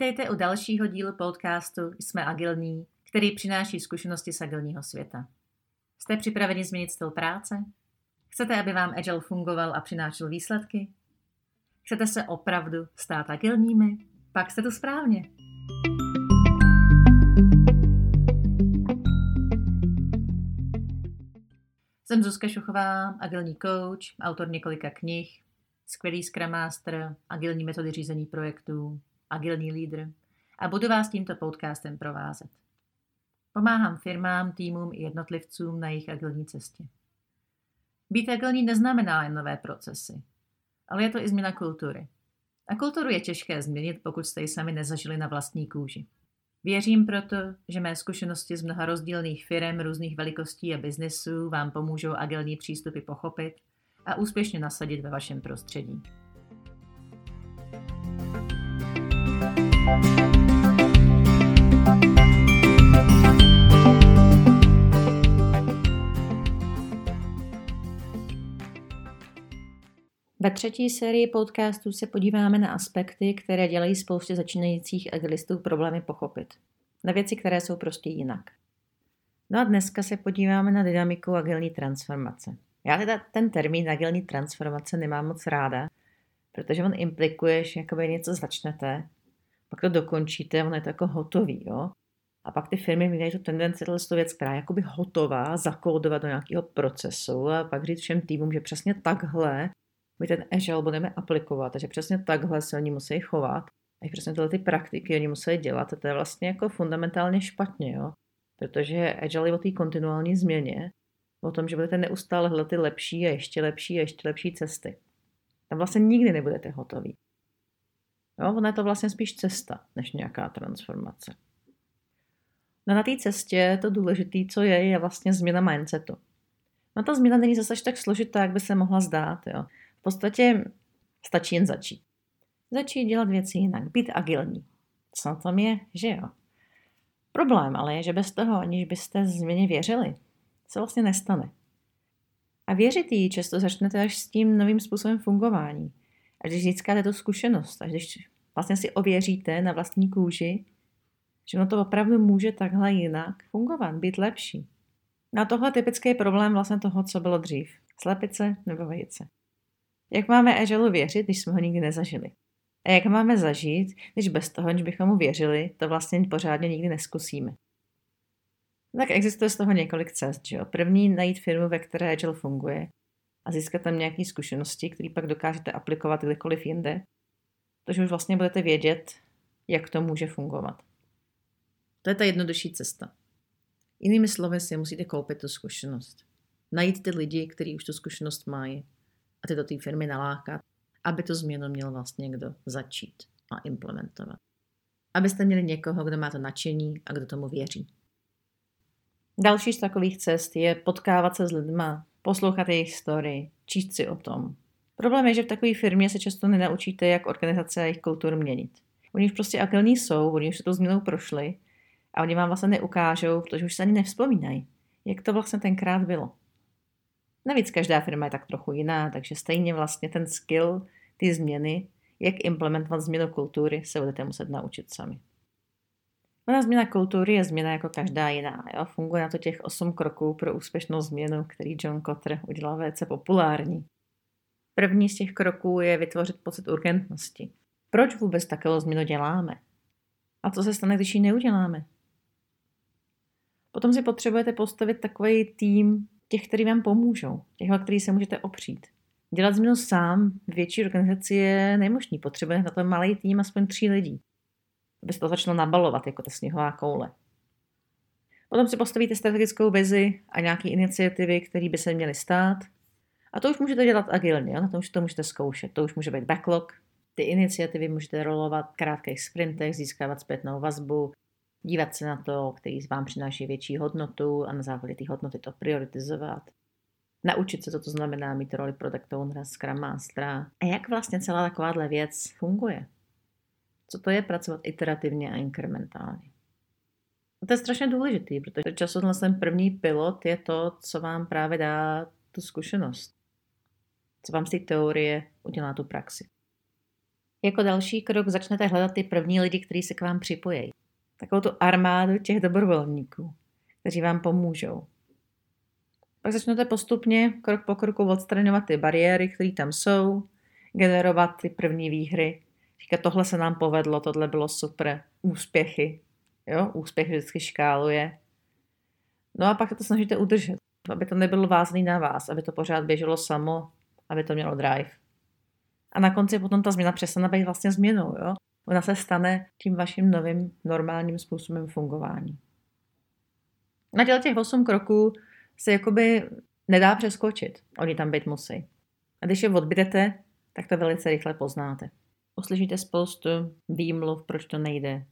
Vítejte u dalšího dílu podcastu Jsme agilní, který přináší zkušenosti z agilního světa. Jste připraveni změnit styl práce? Chcete, aby vám Agile fungoval a přinášel výsledky? Chcete se opravdu stát agilními? Pak jste to správně. Jsem Zuzka Šuchová, agilní coach, autor několika knih, skvělý Scrum Master, agilní metody řízení projektů, agilní lídr a budu vás tímto podcastem provázet. Pomáhám firmám, týmům i jednotlivcům na jejich agilní cestě. Být agilní neznamená jen nové procesy, ale je to i změna kultury. A kulturu je těžké změnit, pokud jste ji sami nezažili na vlastní kůži. Věřím proto, že mé zkušenosti z mnoha rozdílných firm různých velikostí a biznesů vám pomůžou agilní přístupy pochopit a úspěšně nasadit ve vašem prostředí. Ve třetí sérii podcastů se podíváme na aspekty, které dělají spoustě začínajících agilistů problémy pochopit. Na věci, které jsou prostě jinak. No a dneska se podíváme na dynamiku agilní transformace. Já teda ten termín agilní transformace nemám moc ráda, protože on implikuje, že jakoby něco začnete, pak to dokončíte, ono je to jako hotový, jo. A pak ty firmy mají tu tendenci tu věc, která je jakoby hotová, zakódovat do nějakého procesu a pak říct všem týmům, že přesně takhle my ten agile budeme aplikovat, takže přesně takhle se oni musí chovat. A přesně tyhle ty praktiky oni musí dělat. A to je vlastně jako fundamentálně špatně, jo. Protože agile je o té kontinuální změně, o tom, že budete neustále hledat ty lepší a ještě lepší a ještě lepší cesty. Tam vlastně nikdy nebudete hotoví. Jo, ona je to vlastně spíš cesta, než nějaká transformace. No na té cestě to důležité, co je, je vlastně změna mindsetu. No ta změna není zase tak složitá, jak by se mohla zdát. Jo. V podstatě stačí jen začít. Začít dělat věci jinak, být agilní. Co na tom je, že jo. Problém ale je, že bez toho, aniž byste změně věřili, se vlastně nestane. A věřit jí často začnete až s tím novým způsobem fungování. A když získáte tu zkušenost, a když vlastně si ověříte na vlastní kůži, že ono to opravdu může takhle jinak fungovat, být lepší. Na tohle typický problém vlastně toho, co bylo dřív. Slepice nebo vejce. Jak máme Agile věřit, když jsme ho nikdy nezažili? A jak máme zažít, když bez toho, než bychom mu věřili, to vlastně pořádně nikdy neskusíme? Tak existuje z toho několik cest. Že jo? První najít firmu, ve které Agile funguje a získat tam nějaké zkušenosti, které pak dokážete aplikovat kdykoliv jinde, protože už vlastně budete vědět, jak to může fungovat. To je ta jednodušší cesta. Jinými slovy si musíte koupit tu zkušenost. Najít ty lidi, kteří už tu zkušenost mají a ty do té firmy nalákat, aby tu změnu měl vlastně kdo začít a implementovat. Abyste měli někoho, kdo má to nadšení a kdo tomu věří. Další z takových cest je potkávat se s lidma, poslouchat jejich story, číst si o tom. Problém je, že v takové firmě se často nenaučíte, jak organizace a jejich kulturu měnit. Oni už prostě agilní jsou, oni už se tou změnou prošli a oni vám vlastně neukážou, protože už se ani nevzpomínají, jak to vlastně tenkrát bylo. Navíc každá firma je tak trochu jiná, takže stejně vlastně ten skill, ty změny, jak implementovat změnu kultury, se budete muset naučit sami. Ona změna kultury je změna jako každá jiná. Jo? Funguje na to těch osm kroků pro úspěšnou změnu, který John Kotter udělal velice populární. První z těch kroků je vytvořit pocit urgentnosti. Proč vůbec takovou změnu děláme? A co se stane, když ji neuděláme? Potom si potřebujete postavit takový tým těch, kteří vám pomůžou, těch, který se můžete opřít. Dělat změnu sám větší organizaci je nemožný. Potřebujete na to malý tým aspoň tří lidí aby se to začalo nabalovat jako ta sněhová koule. Potom si postavíte strategickou vizi a nějaké iniciativy, které by se měly stát. A to už můžete dělat agilně, na to už to můžete zkoušet. To už může být backlog. Ty iniciativy můžete rolovat v krátkých sprintech, získávat zpětnou vazbu, dívat se na to, který vám přináší větší hodnotu a na základě té hodnoty to prioritizovat. Naučit se to, to znamená mít roli product ownera, scrum mastera. A jak vlastně celá takováhle věc funguje co to je pracovat iterativně a inkrementálně. A to je strašně důležitý, protože často ten první pilot je to, co vám právě dá tu zkušenost. Co vám z té teorie udělá tu praxi. Jako další krok začnete hledat ty první lidi, kteří se k vám připojí. Takovou tu armádu těch dobrovolníků, kteří vám pomůžou. Pak začnete postupně, krok po kroku, odstraňovat ty bariéry, které tam jsou, generovat ty první výhry, říkat, tohle se nám povedlo, tohle bylo super, úspěchy. Jo, úspěch vždycky škáluje. No a pak to snažíte udržet, aby to nebylo vázný na vás, aby to pořád běželo samo, aby to mělo drive. A na konci potom ta změna přestane být vlastně změnou. Jo? Ona se stane tím vaším novým normálním způsobem fungování. Na těle těch 8 kroků se jakoby nedá přeskočit. Oni tam být musí. A když je odbydete, tak to velice rychle poznáte. Uslyšíte spoustu výmluv, proč to nejde.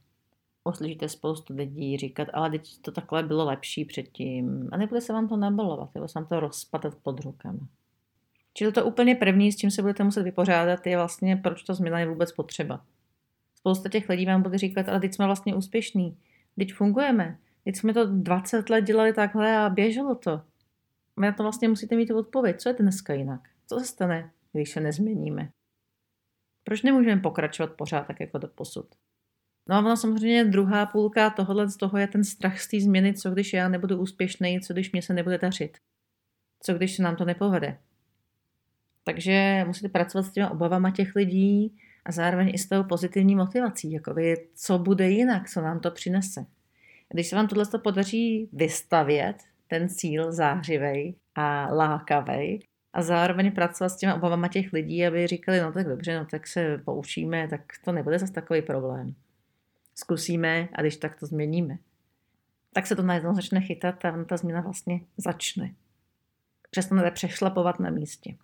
Uslyšíte spoustu lidí říkat, ale teď to takhle bylo lepší předtím. A nebude se vám to nabalovat, nebo se vám to rozpadat pod rukama. Čili to úplně první, s čím se budete muset vypořádat, je vlastně, proč ta změna je vůbec potřeba. Spousta těch lidí vám bude říkat, ale teď jsme vlastně úspěšní, teď fungujeme, teď jsme to 20 let dělali takhle a běželo to. A na to vlastně musíte mít odpověď, co je dneska jinak, co se stane, když se nezměníme. Proč nemůžeme pokračovat pořád tak jako do posud? No a ona samozřejmě druhá půlka tohohle z toho je ten strach z té změny, co když já nebudu úspěšný, co když mě se nebude dařit. Co když se nám to nepovede. Takže musíte pracovat s těma obavama těch lidí a zároveň i s tou pozitivní motivací, jakoby, co bude jinak, co nám to přinese. Když se vám tohle podaří vystavět, ten cíl zářivej a lákavej, a zároveň pracovat s těma obavama těch lidí, aby říkali, no tak dobře, no tak se poučíme, tak to nebude zase takový problém. Zkusíme a když tak to změníme. Tak se to najednou začne chytat a ta změna vlastně začne. Přestanete přešlapovat na místě.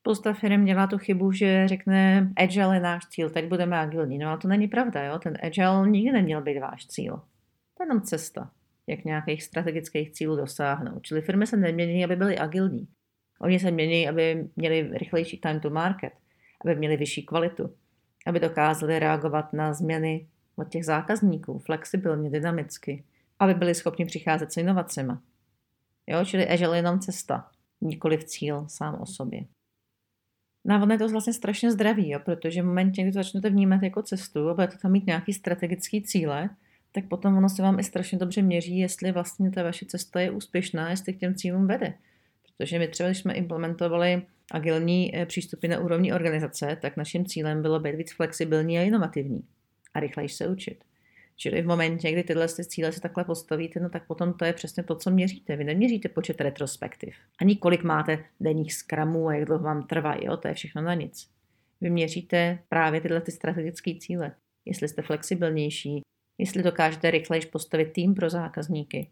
Spousta firm dělá tu chybu, že řekne, agile je náš cíl, teď budeme agilní. No a to není pravda, jo? ten agile nikdy neměl být váš cíl. To je jenom cesta, jak nějakých strategických cílů dosáhnout. Čili firmy se nemění, aby byly agilní. Oni se mění, aby měli rychlejší time to market, aby měli vyšší kvalitu, aby dokázali reagovat na změny od těch zákazníků flexibilně, dynamicky, aby byli schopni přicházet s inovacemi. Jo, čili agile je jenom cesta, nikoli v cíl sám o sobě. No je to vlastně strašně zdravý, jo, protože v momentě, kdy to začnete vnímat jako cestu a budete tam mít nějaký strategický cíle, tak potom ono se vám i strašně dobře měří, jestli vlastně ta vaše cesta je úspěšná, jestli k těm cílům vede. Protože my třeba, když jsme implementovali agilní eh, přístupy na úrovni organizace, tak naším cílem bylo být víc flexibilní a inovativní a rychleji se učit. Čili v momentě, kdy tyhle cíle si takhle postavíte, no tak potom to je přesně to, co měříte. Vy neměříte počet retrospektiv. Ani kolik máte denních skramů a jak dlouho vám trvají, jo? to je všechno na nic. Vy měříte právě tyhle ty strategické cíle. Jestli jste flexibilnější, jestli dokážete rychleji postavit tým pro zákazníky,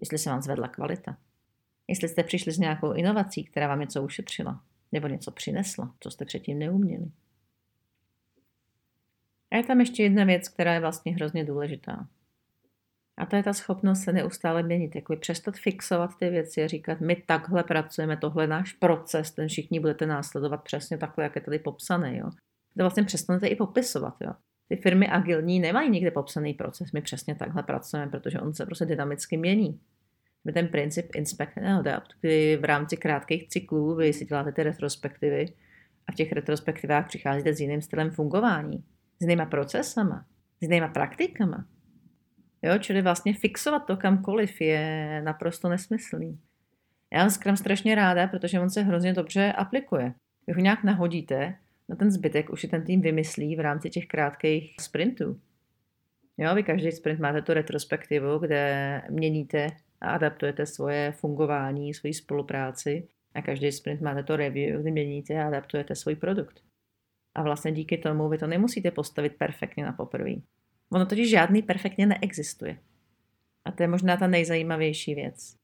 jestli se vám zvedla kvalita. Jestli jste přišli s nějakou inovací, která vám něco ušetřila, nebo něco přinesla, co jste předtím neuměli. A je tam ještě jedna věc, která je vlastně hrozně důležitá. A to je ta schopnost se neustále měnit, jako přestat fixovat ty věci a říkat, my takhle pracujeme, tohle je náš proces, ten všichni budete následovat přesně takhle, jak je tady popsaný. Jo. To vlastně přestanete i popisovat. Jo. Ty firmy agilní nemají nikde popsaný proces, my přesně takhle pracujeme, protože on se prostě dynamicky mění ten princip inspect and adapt, kdy v rámci krátkých cyklů vy si děláte ty retrospektivy a v těch retrospektivách přicházíte s jiným stylem fungování, s jinýma procesama, s jinýma praktikama. Jo, čili vlastně fixovat to kamkoliv je naprosto nesmyslný. Já mám Scrum strašně ráda, protože on se hrozně dobře aplikuje. Vy ho nějak nahodíte, na ten zbytek už si ten tým vymyslí v rámci těch krátkých sprintů. Jo, vy každý sprint máte tu retrospektivu, kde měníte a adaptujete svoje fungování, svoji spolupráci a každý sprint máte to review, kdy měníte a adaptujete svůj produkt. A vlastně díky tomu vy to nemusíte postavit perfektně na poprvé. Ono totiž žádný perfektně neexistuje. A to je možná ta nejzajímavější věc.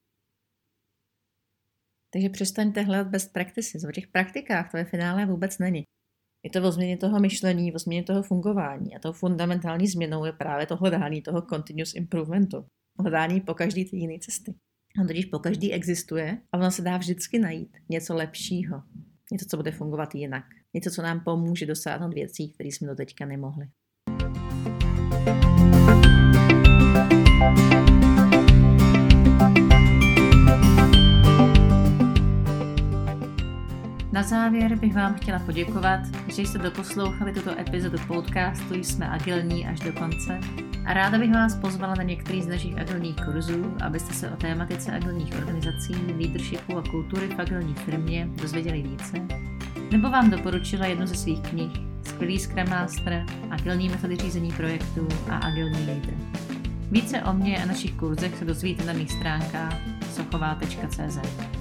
Takže přestaňte hledat best practices. O těch praktikách to ve finále vůbec není. Je to o změně toho myšlení, o změně toho fungování. A tou fundamentální změnou je právě to hledání toho continuous improvementu hledání po každý ty jiné cesty. On totiž po každý existuje a ono se dá vždycky najít něco lepšího. Něco, co bude fungovat jinak. Něco, co nám pomůže dosáhnout věcí, které jsme do teďka nemohli. Na závěr bych vám chtěla poděkovat, že jste doposlouchali tuto epizodu podcastu Jsme agilní až do konce a ráda bych vás pozvala na některý z našich agilních kurzů, abyste se o tématice agilních organizací, leadershipu a kultury v agilní firmě dozvěděli více, nebo vám doporučila jednu ze svých knih Skvělý Scrum Master, agilní metody řízení projektů a agilní leader. Více o mě a našich kurzech se dozvíte na mých stránkách sochová.cz.